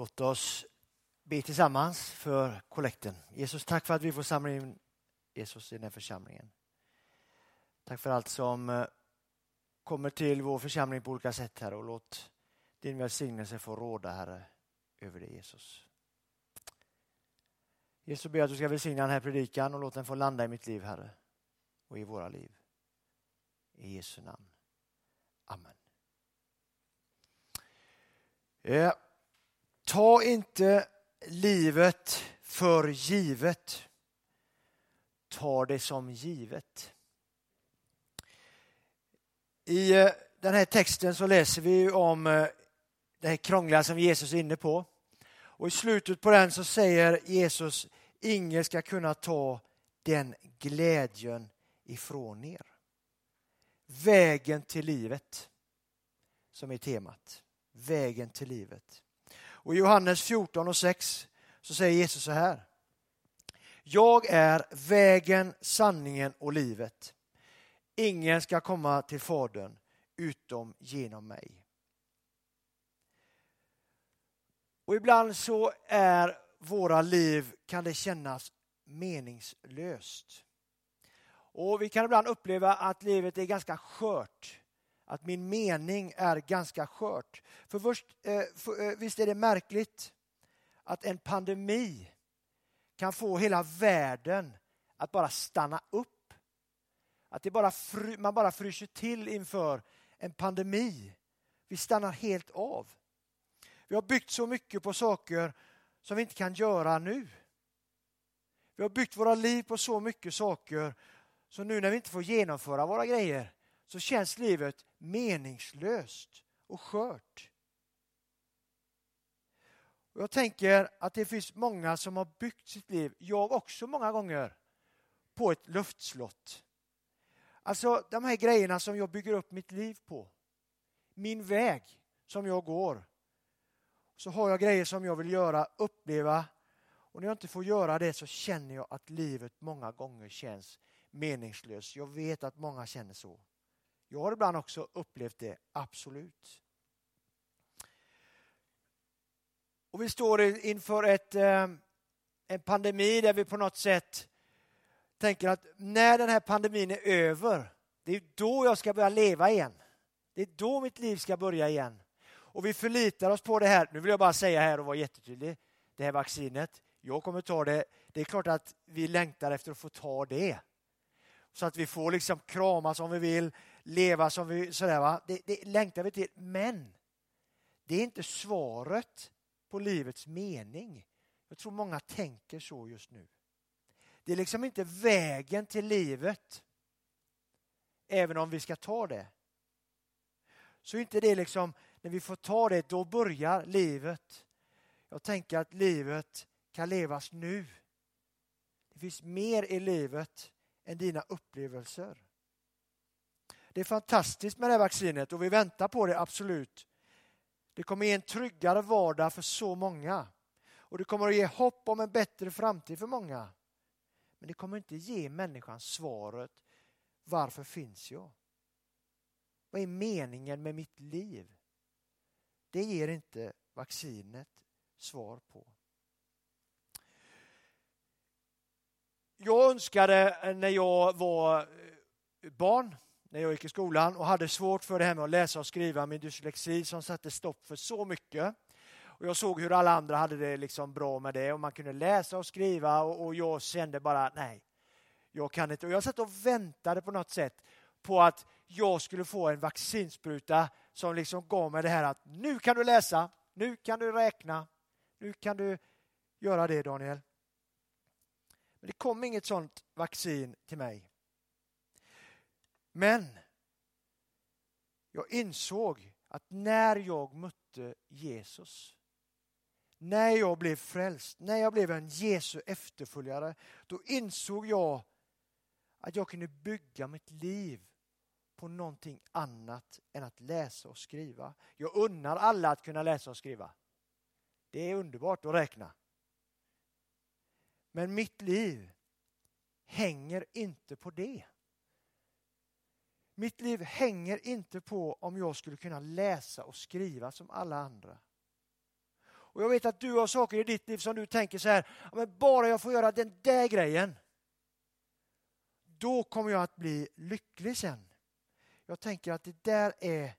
Låt oss be tillsammans för kollekten. Jesus, tack för att vi får samla in Jesus i den här församlingen. Tack för allt som eh, kommer till vår församling på olika sätt, Herre, och låt din välsignelse få råda, Herre, över det, Jesus. Jesus, ber att du ska välsigna den här predikan och låt den få landa i mitt liv, Herre, och i våra liv. I Jesu namn. Amen. Ja. Ta inte livet för givet. Ta det som givet. I eh, den här texten så läser vi om eh, det här krångliga som Jesus är inne på. Och I slutet på den så säger Jesus, ingen ska kunna ta den glädjen ifrån er. Vägen till livet, som är temat. Vägen till livet. Och I Johannes 14 och 6 så säger Jesus så här. Jag är vägen, sanningen och livet. Ingen ska komma till Fadern utom genom mig. Och ibland så är våra liv, kan det kännas meningslöst. Och vi kan ibland uppleva att livet är ganska skört. Att min mening är ganska skört. För, först, eh, för eh, visst är det märkligt att en pandemi kan få hela världen att bara stanna upp. Att det bara fry, man bara fryser till inför en pandemi. Vi stannar helt av. Vi har byggt så mycket på saker som vi inte kan göra nu. Vi har byggt våra liv på så mycket saker så nu när vi inte får genomföra våra grejer så känns livet meningslöst och skört. Jag tänker att det finns många som har byggt sitt liv, jag också många gånger, på ett luftslott. Alltså de här grejerna som jag bygger upp mitt liv på. Min väg som jag går. Så har jag grejer som jag vill göra, uppleva. Och när jag inte får göra det så känner jag att livet många gånger känns meningslöst. Jag vet att många känner så. Jag har ibland också upplevt det, absolut. Och vi står inför ett, eh, en pandemi där vi på något sätt tänker att när den här pandemin är över, det är då jag ska börja leva igen. Det är då mitt liv ska börja igen. Och vi förlitar oss på det här, nu vill jag bara säga här och vara jättetydlig, det här vaccinet, jag kommer ta det. Det är klart att vi längtar efter att få ta det. Så att vi får liksom kramas om vi vill, leva som vi sådär va. Det, det längtar vi till. Men det är inte svaret på livets mening. Jag tror många tänker så just nu. Det är liksom inte vägen till livet. Även om vi ska ta det. Så inte det liksom, när vi får ta det, då börjar livet. Jag tänker att livet kan levas nu. Det finns mer i livet än dina upplevelser. Det är fantastiskt med det här vaccinet och vi väntar på det, absolut. Det kommer ge en tryggare vardag för så många. Och det kommer att ge hopp om en bättre framtid för många. Men det kommer inte ge människan svaret varför finns jag? Vad är meningen med mitt liv? Det ger inte vaccinet svar på. Jag önskade när jag var barn när jag gick i skolan och hade svårt för det här med att läsa och skriva, min dyslexi som satte stopp för så mycket. Och jag såg hur alla andra hade det liksom bra med det och man kunde läsa och skriva och, och jag kände bara nej, jag kan inte. Och jag satt och väntade på något sätt på att jag skulle få en vaccinspruta som liksom gav mig det här att nu kan du läsa, nu kan du räkna, nu kan du göra det Daniel. Men det kom inget sånt vaccin till mig. Men jag insåg att när jag mötte Jesus, när jag blev frälst, när jag blev en Jesu efterföljare, då insåg jag att jag kunde bygga mitt liv på någonting annat än att läsa och skriva. Jag unnar alla att kunna läsa och skriva. Det är underbart att räkna. Men mitt liv hänger inte på det. Mitt liv hänger inte på om jag skulle kunna läsa och skriva som alla andra. Och jag vet att du har saker i ditt liv som du tänker så här, men bara jag får göra den där grejen, då kommer jag att bli lycklig sen. Jag tänker att det där är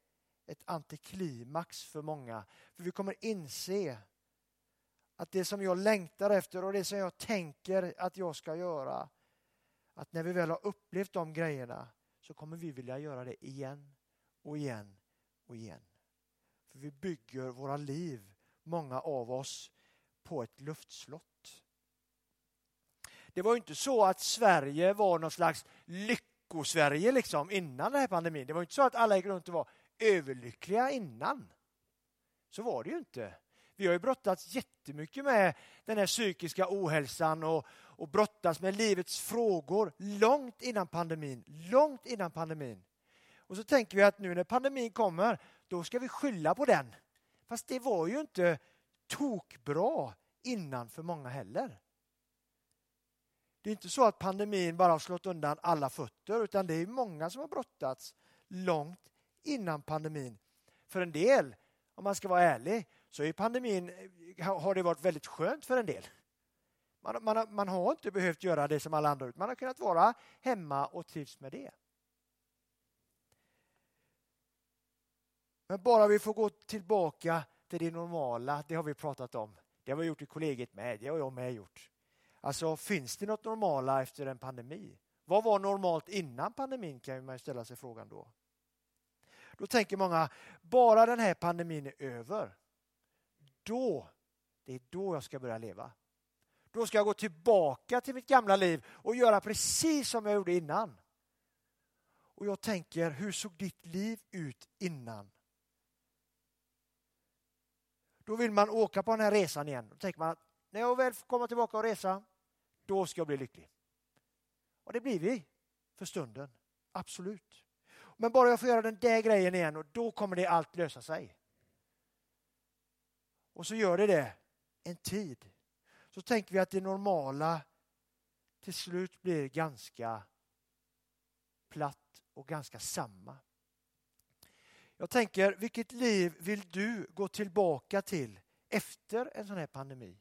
ett antiklimax för många. För vi kommer inse att det som jag längtar efter och det som jag tänker att jag ska göra, att när vi väl har upplevt de grejerna så kommer vi vilja göra det igen och igen och igen. För vi bygger våra liv, många av oss, på ett luftslott. Det var inte så att Sverige var någon slags lyckosverige liksom innan den här pandemin. Det var inte så att alla gick runt och var överlyckliga innan. Så var det ju inte. Vi har ju brottats jättemycket med den här psykiska ohälsan och, och brottats med livets frågor långt innan pandemin. Långt innan pandemin. Och så tänker vi att nu när pandemin kommer, då ska vi skylla på den. Fast det var ju inte tokbra innan för många heller. Det är inte så att pandemin bara har slått undan alla fötter utan det är många som har brottats långt innan pandemin. För en del, om man ska vara ärlig, så i pandemin eh, har det varit väldigt skönt för en del. Man, man, man har inte behövt göra det som alla andra Man har kunnat vara hemma och trivs med det. Men bara vi får gå tillbaka till det normala, det har vi pratat om. Det har vi gjort i kollegiet med, det har jag med gjort. Alltså finns det något normala efter en pandemi? Vad var normalt innan pandemin kan man ställa sig frågan då. Då tänker många, bara den här pandemin är över, då, det är då jag ska börja leva. Då ska jag gå tillbaka till mitt gamla liv och göra precis som jag gjorde innan. Och jag tänker, hur såg ditt liv ut innan? Då vill man åka på den här resan igen. Då tänker man att när jag väl får komma tillbaka och resa, då ska jag bli lycklig. Och det blir vi för stunden, absolut. Men bara jag får göra den där grejen igen och då kommer det allt lösa sig. Och så gör det det en tid. Så tänker vi att det normala till slut blir ganska platt och ganska samma. Jag tänker, vilket liv vill du gå tillbaka till efter en sån här pandemi?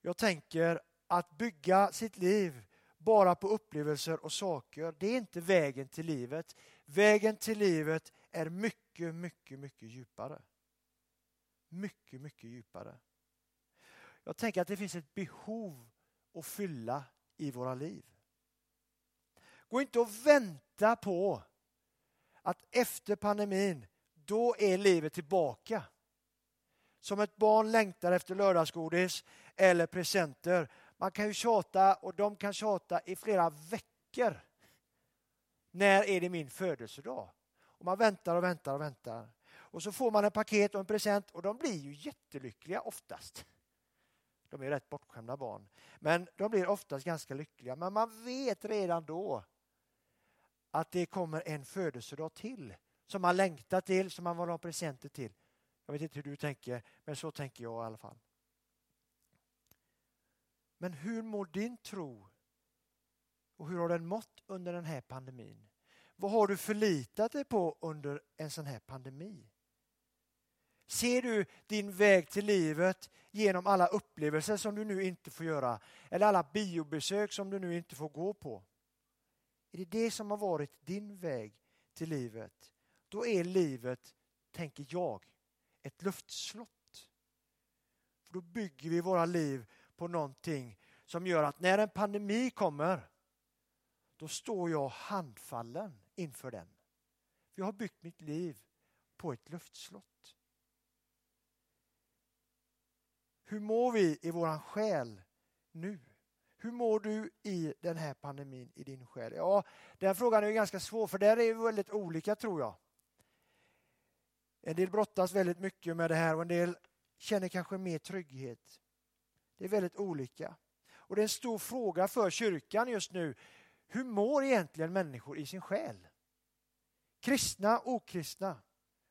Jag tänker att bygga sitt liv bara på upplevelser och saker, det är inte vägen till livet. Vägen till livet är mycket, mycket, mycket djupare. Mycket, mycket djupare. Jag tänker att det finns ett behov att fylla i våra liv. Gå inte och vänta på att efter pandemin, då är livet tillbaka. Som ett barn längtar efter lördagsgodis eller presenter. Man kan ju tjata och de kan tjata i flera veckor. När är det min födelsedag? Och man väntar och väntar och väntar. Och så får man en paket och en present och de blir ju jättelyckliga oftast. De är rätt bortskämda barn. Men de blir oftast ganska lyckliga. Men man vet redan då att det kommer en födelsedag till som man längtar till, som man vill ha presenter till. Jag vet inte hur du tänker, men så tänker jag i alla fall. Men hur mår din tro? Och hur har den mått under den här pandemin? Vad har du förlitat dig på under en sån här pandemi? Ser du din väg till livet genom alla upplevelser som du nu inte får göra eller alla biobesök som du nu inte får gå på? Är det det som har varit din väg till livet? Då är livet, tänker jag, ett luftslott. För då bygger vi våra liv på någonting som gör att när en pandemi kommer, då står jag handfallen inför den. För jag har byggt mitt liv på ett luftslott. Hur mår vi i våran själ nu? Hur mår du i den här pandemin i din själ? Ja, den frågan är ganska svår för där är vi väldigt olika tror jag. En del brottas väldigt mycket med det här och en del känner kanske mer trygghet. Det är väldigt olika. Och det är en stor fråga för kyrkan just nu. Hur mår egentligen människor i sin själ? Kristna, okristna.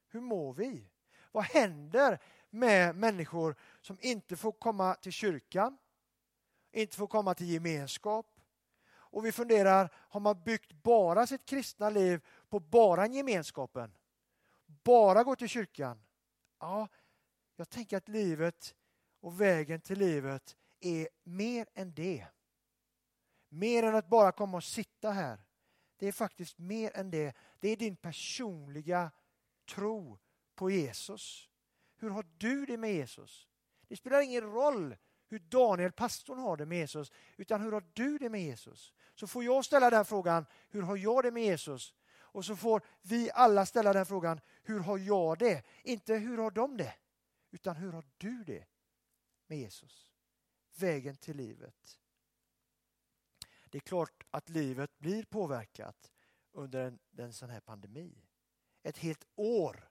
Hur mår vi? Vad händer med människor som inte får komma till kyrkan, inte får komma till gemenskap? Och vi funderar, har man byggt bara sitt kristna liv på bara gemenskapen? Bara gå till kyrkan? Ja, Jag tänker att livet och vägen till livet är mer än det. Mer än att bara komma och sitta här. Det är faktiskt mer än det. Det är din personliga tro på Jesus. Hur har du det med Jesus? Det spelar ingen roll hur Daniel, pastorn, har det med Jesus, utan hur har du det med Jesus? Så får jag ställa den frågan, hur har jag det med Jesus? Och så får vi alla ställa den frågan, hur har jag det? Inte hur har de det? Utan hur har du det med Jesus? Vägen till livet. Det är klart att livet blir påverkat under en, en sån här pandemi. Ett helt år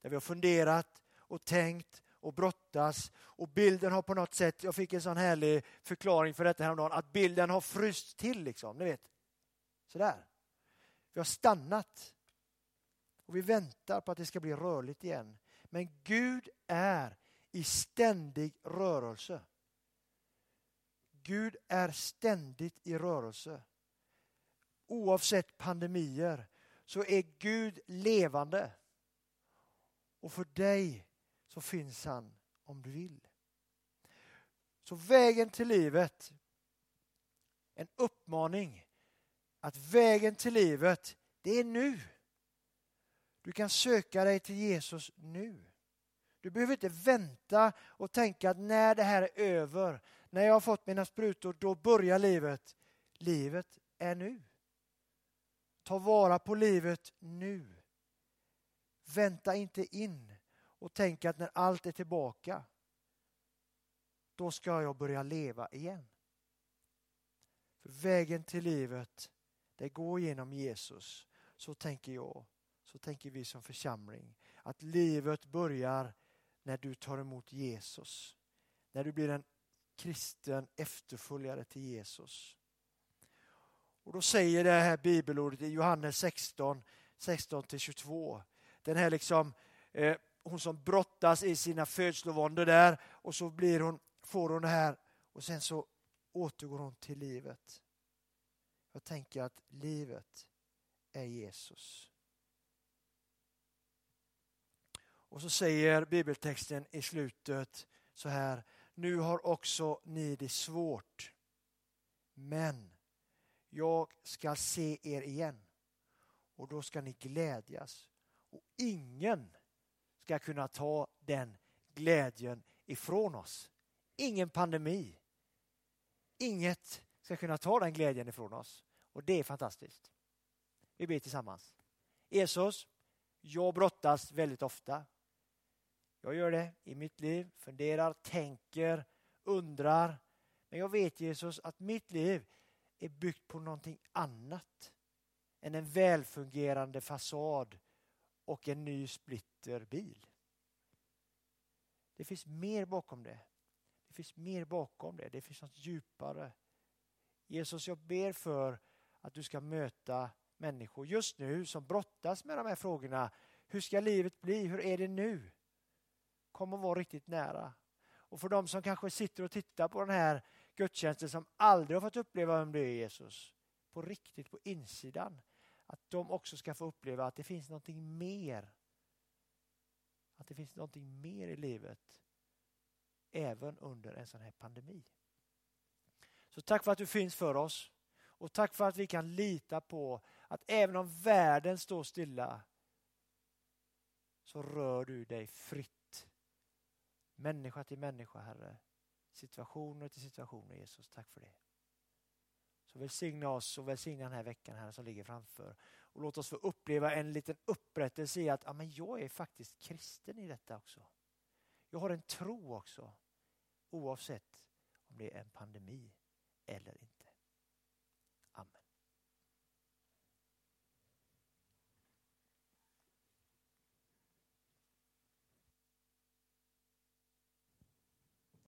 där vi har funderat och tänkt och brottas och bilden har på något sätt, jag fick en sån härlig förklaring för detta häromdagen, att bilden har fryst till liksom, ni vet. Sådär. Vi har stannat och vi väntar på att det ska bli rörligt igen. Men Gud är i ständig rörelse. Gud är ständigt i rörelse. Oavsett pandemier så är Gud levande. Och för dig så finns han om du vill. Så vägen till livet, en uppmaning att vägen till livet, det är nu. Du kan söka dig till Jesus nu. Du behöver inte vänta och tänka att när det här är över, när jag har fått mina sprutor, då börjar livet. Livet är nu. Ta vara på livet nu. Vänta inte in och tänka att när allt är tillbaka, då ska jag börja leva igen. För vägen till livet, det går genom Jesus. Så tänker jag, så tänker vi som församling. Att livet börjar när du tar emot Jesus. När du blir en kristen efterföljare till Jesus. Och då säger det här bibelordet i Johannes 16, 16-22. Den här liksom, eh, hon som brottas i sina födslovåndor där och så blir hon, får hon det här och sen så återgår hon till livet. Jag tänker att livet är Jesus. Och så säger bibeltexten i slutet så här. Nu har också ni det svårt. Men jag ska se er igen och då ska ni glädjas. Och ingen ska kunna ta den glädjen ifrån oss. Ingen pandemi. Inget ska kunna ta den glädjen ifrån oss. Och det är fantastiskt. Vi ber tillsammans. Jesus, jag brottas väldigt ofta. Jag gör det i mitt liv, funderar, tänker, undrar. Men jag vet Jesus att mitt liv är byggt på någonting annat än en välfungerande fasad och en ny splitterbil. Det finns mer bakom det. Det finns mer bakom det. Det finns något djupare. Jesus, jag ber för att du ska möta människor just nu som brottas med de här frågorna. Hur ska livet bli? Hur är det nu? Kom och var riktigt nära. Och för de som kanske sitter och tittar på den här gudstjänsten som aldrig har fått uppleva vem du är Jesus, på riktigt på insidan, att de också ska få uppleva att det finns någonting mer. Att det finns någonting mer i livet även under en sån här pandemi. Så tack för att du finns för oss och tack för att vi kan lita på att även om världen står stilla så rör du dig fritt. Människa till människa, Herre. Situationer till situationer, Jesus. Tack för det. Så välsigna oss och välsigna den här veckan här som ligger framför. Och låt oss få uppleva en liten upprättelse i att ja, men jag är faktiskt kristen i detta också. Jag har en tro också. Oavsett om det är en pandemi eller inte.